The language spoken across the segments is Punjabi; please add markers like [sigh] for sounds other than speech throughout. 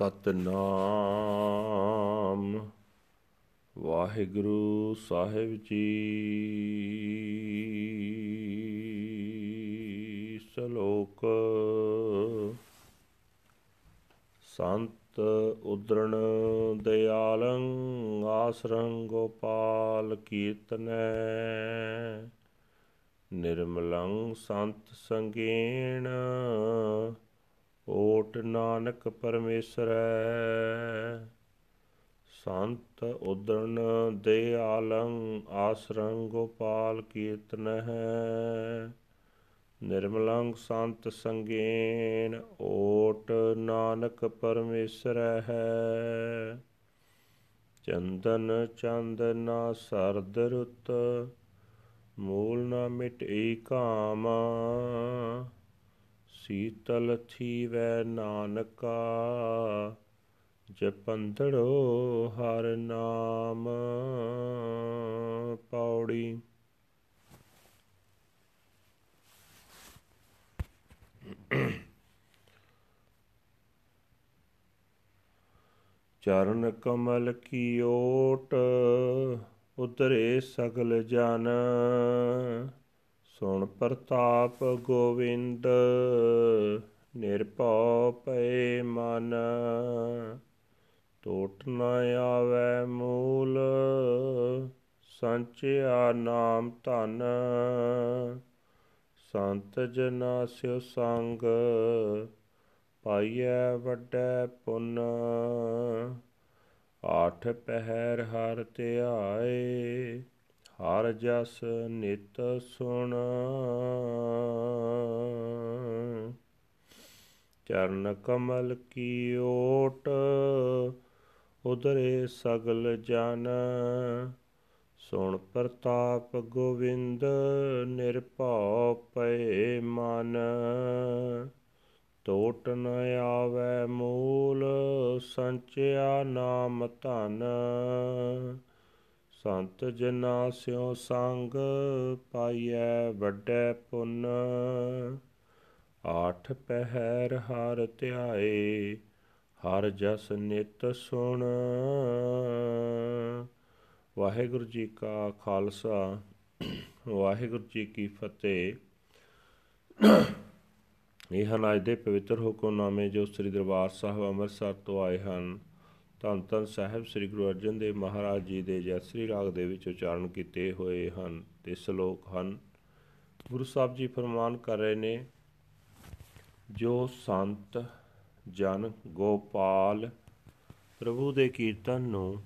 ਸਤਨਾਮ। ਵਾਹਿਗੁਰੂ ਸਾਹਿਬ ਜੀ। ਸ਼ਲੋਕ। ਸੰਤ ਉਦਰਣ ਦਿਆਲੰ ਆਸਰੰ ਗੋਪਾਲ ਕੀਰਤਨੈ। ਨਿਰਮਲੰ ਸੰਤ ਸੰਗੇਣ। ਓਟ ਨਾਨਕ ਪਰਮੇਸ਼ਰੈ, ਸੰਤ ਉਦਰਨ ਦਿਆਲੰ ਆਸਰੰ ਗੋਪਾਲ ਕੀਰਤਨ ਹੈ ਨਿਰਮਲੰ ਸੰਤ ਸੰਗੇਨ ਓਟ ਨਾਨਕ ਪਰਮੇਸ਼ਰੈ ਹੈ ਚੰਦਨ ਚੰਦ ਨਾ ਸਰਦ ਰੁੱਤ, ਮੂਲ ਨਾ ਮਿਟ ਈ ਕਾਮਾ ਸੀਤਲ ਥੀਵੈ ਨਾਨਕਾ ਜਪੰਦੜੋ ਹਰ ਨਾਮ ਪੌੜੀ। ਚਰਨ ਕਮਲ ਕੀ ਓਟ ਉਤਰੇ ਸਗਲ ਜਨ। ਸੁਣ ਪ੍ਰਤਾਪ ਗੋਵਿੰਦ, ਨਿਰਭਉ ਪਏ ਮਨ। ਟੋਟ ਨ ਆਵੈ ਮੂਲ, ਸੰਚਿਆ ਨਾਮ ਧਨ। ਸੰਤ ਜਨਾ ਸਿਉ ਸੰਗ, ਪਾਈਐ ਵੱਡੈ ਪੁੰਨ। ਆਠ ਪਹਿਰ ਹਰ ਧਿਆਏ ਹਰ ਜਸ ਨਿਤ ਸੁਣ। ਚਰਨ ਕਮਲ ਕੀ ਓਟ ਉਦਰੇ ਸਗਲ ਜਨ। ਸੁਣ ਪ੍ਰਤਾਪ ਗੋਵਿੰਦ, ਨਿਰਭਉ ਪਏ ਮਨ। ਟੋਟ ਨ ਆਵੈ ਮੂਲ, ਸੰਚਿਆ ਨਾਮ ਧਨ। ਸੰਤ ਜਨਾ ਸਿਉ ਸੰਗ ਪਾਈਐ ਵੱਡੈ ਪੁੰਨ। ਆਠ ਪਹਿਰ ਹਰ ਧਿਆਏ, ਹਰ ਜਸ ਨਿਤ ਸੁਣ। ਵਾਹਿਗੁਰੂ ਜੀ ਕਾ ਖਾਲਸਾ, ਵਾਹਿਗੁਰੂ ਜੀ ਕੀ ਫਤਿਹ। ਇਹ ਹਨ ਅੱਜ ਦੇ ਪਵਿੱਤਰ ਹੁਕਮਨਾਮੇ ਜੋ ਸ੍ਰੀ ਦਰਬਾਰ ਸਾਹਿਬ ਅੰਮ੍ਰਿਤਸਰ ਤੋਂ ਆਏ ਹਨ। ਧੰਨ ਧੰਨ ਸਾਹਿਬ ਸ੍ਰੀ ਗੁਰੂ ਅਰਜਨ ਦੇਵ ਮਹਾਰਾਜ ਜੀ ਦੇ ਜੈਸਰੀ ਰਾਗ ਦੇ ਵਿੱਚ ਉਚਾਰਨ ਕੀਤੇ ਹੋਏ ਹਨ। ਤੇ ਸ਼ਲੋਕ ਹਨ, ਗੁਰੂ ਸਾਹਿਬ ਜੀ ਫਰਮਾਨ ਕਰ ਰਹੇ ਨੇ, ਜੋ ਸੰਤ ਜਨ ਗੋਪਾਲ ਪ੍ਰਭੂ ਦੇ ਕੀਰਤਨ ਨੂੰ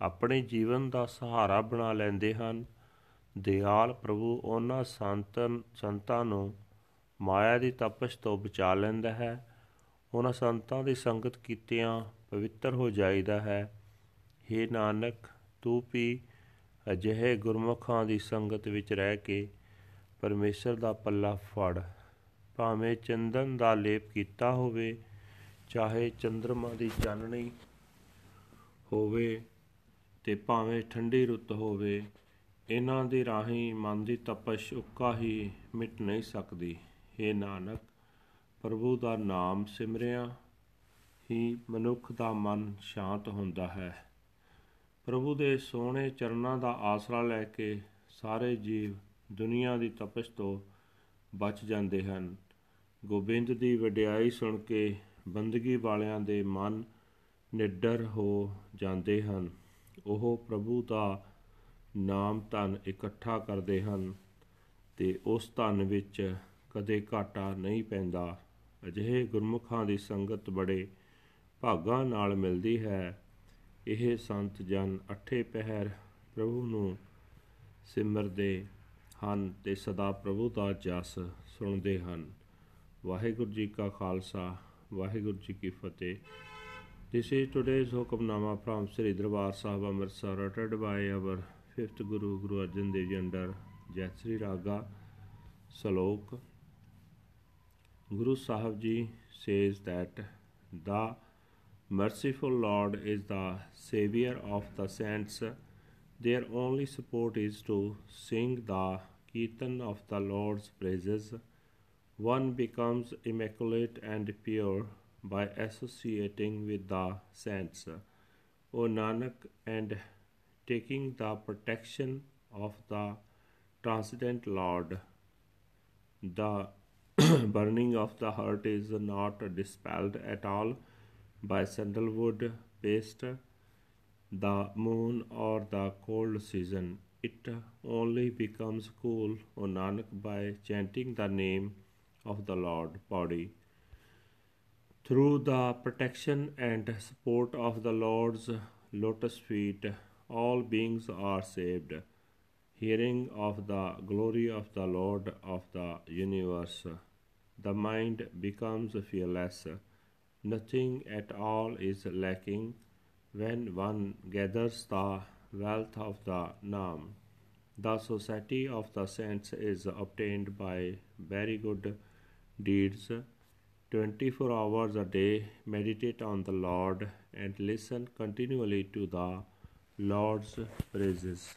ਆਪਣੇ ਜੀਵਨ ਦਾ ਸਹਾਰਾ ਬਣਾ ਲੈਂਦੇ ਹਨ, ਦਿਆਲ ਪ੍ਰਭੂ ਉਹਨਾਂ ਸੰਤਨ ਸੰਤਾਂ ਨੂੰ ਮਾਇਆ ਦੀ ਤਪਸ਼ ਤੋਂ ਬਚਾ ਲੈਂਦਾ ਹੈ। ਉਹਨਾਂ ਸੰਤਾਂ ਦੀ ਸੰਗਤ ਕੀਤਿਆਂ ਪਵਿੱਤਰ ਹੋ ਜਾਈਦਾ ਹੈ। हे ਨਾਨਕ, ਤੂੰ ਵੀ ਅਜਿਹੇ ਗੁਰਮੁਖਾਂ ਦੀ ਸੰਗਤ ਵਿੱਚ ਰਹਿ ਕੇ ਪਰਮੇਸ਼ਰ ਦਾ ਪੱਲਾ ਫੜ। ਭਾਵੇਂ ਚੰਦਨ ਦਾ ਲੇਪ ਕੀਤਾ ਹੋਵੇ, ਚਾਹੇ ਚੰ드ਰਮਾ ਦੀ ਚਾਨਣੀ ਹੋਵੇ ਤੇ ਭਾਵੇਂ ਠੰਡੀ ਰੁੱਤ ਹੋਵੇ, ਇਹਨਾਂ ਦੇ ਰਾਹੀਂ ਮਨ ਦੀ ਤਪਸ਼ ਉੱਕਾ ਹੀ ਮਿਟ ਨਹੀਂ ਸਕਦੀ। ਏ ਨਾਨਕ ਪ੍ਰਭੂ ਦਾ ਨਾਮ ਸਿਮਰਿਆ ਹੀ ਮਨੁੱਖ ਦਾ ਮਨ ਸ਼ਾਂਤ ਹੁੰਦਾ ਹੈ। ਪ੍ਰਭੂ ਦੇ ਸੋਹਣੇ ਚਰਨਾਂ ਦਾ ਆਸਰਾ ਲੈ ਕੇ ਸਾਰੇ ਜੀਵ ਦੁਨੀਆ ਦੀ ਤਪਸ਼ ਤੋਂ ਬਚ ਜਾਂਦੇ ਹਨ। ਗੋਬਿੰਦ ਦੀ ਵਡਿਆਈ ਸੁਣ ਕੇ ਬੰਦਗੀ ਵਾਲਿਆਂ ਦੇ ਮਨ ਨਿਡਰ ਹੋ ਜਾਂਦੇ ਹਨ। ਉਹ ਪ੍ਰਭੂ ਦਾ ਨਾਮ ਧਨ ਇਕੱਠਾ ਕਰਦੇ ਹਨ ਤੇ ਉਸ ਧਨ ਵਿੱਚ ਕਦੇ ਘਾਟਾ ਨਹੀਂ ਪੈਂਦਾ। ਅਜਿਹੇ ਗੁਰਮੁਖਾਂ ਦੀ ਸੰਗਤ ਬੜੇ ਭਾਗਾਂ ਨਾਲ ਮਿਲਦੀ ਹੈ ਇਹ ਸੰਤ ਜਨ ਅਠੇ ਪਹਿਰ ਪ੍ਰਭੂ ਨੂੰ ਸਿਮਰਦੇ ਹਨ ਤੇ ਸਦਾ ਪ੍ਰਭੂ ਦਾ ਜਸ ਸੁਣਦੇ ਹਨ ਵਾਹਿਗੁਰੂ ਜੀ ਕਾ ਖਾਲਸਾ ਵਾਹਿਗੁਰੂ ਜੀ ਕੀ ਫਤਿਹ This is today's Hukamnama from Sri Darbar Sahib Amritsar uttered by our fifth Guru Guru Arjan Dev Ji under Jatsri Raga Salok. Guru Sahib Ji says that the merciful Lord is the savior of the saints. Their only support is to sing the kirtan of the Lord's praises. One becomes immaculate and pure by associating with the saints. O Nanak, and taking the protection of the transcendent Lord, the [clears throat] burning of the heart is not dispelled at all by sandalwood paste, the moon, or the cold season. It only becomes cool, O Nanak, by chanting the name of the Lord body. Through the protection and support of the Lord's lotus feet, all beings are saved. Hearing of the glory of the Lord of the universe, the mind becomes fearless. Nothing at all is lacking when one gathers the wealth of the Nam. The society of the saints is obtained by very good deeds. 24 hours a day, meditate on the Lord and listen continually to the Lord's praises.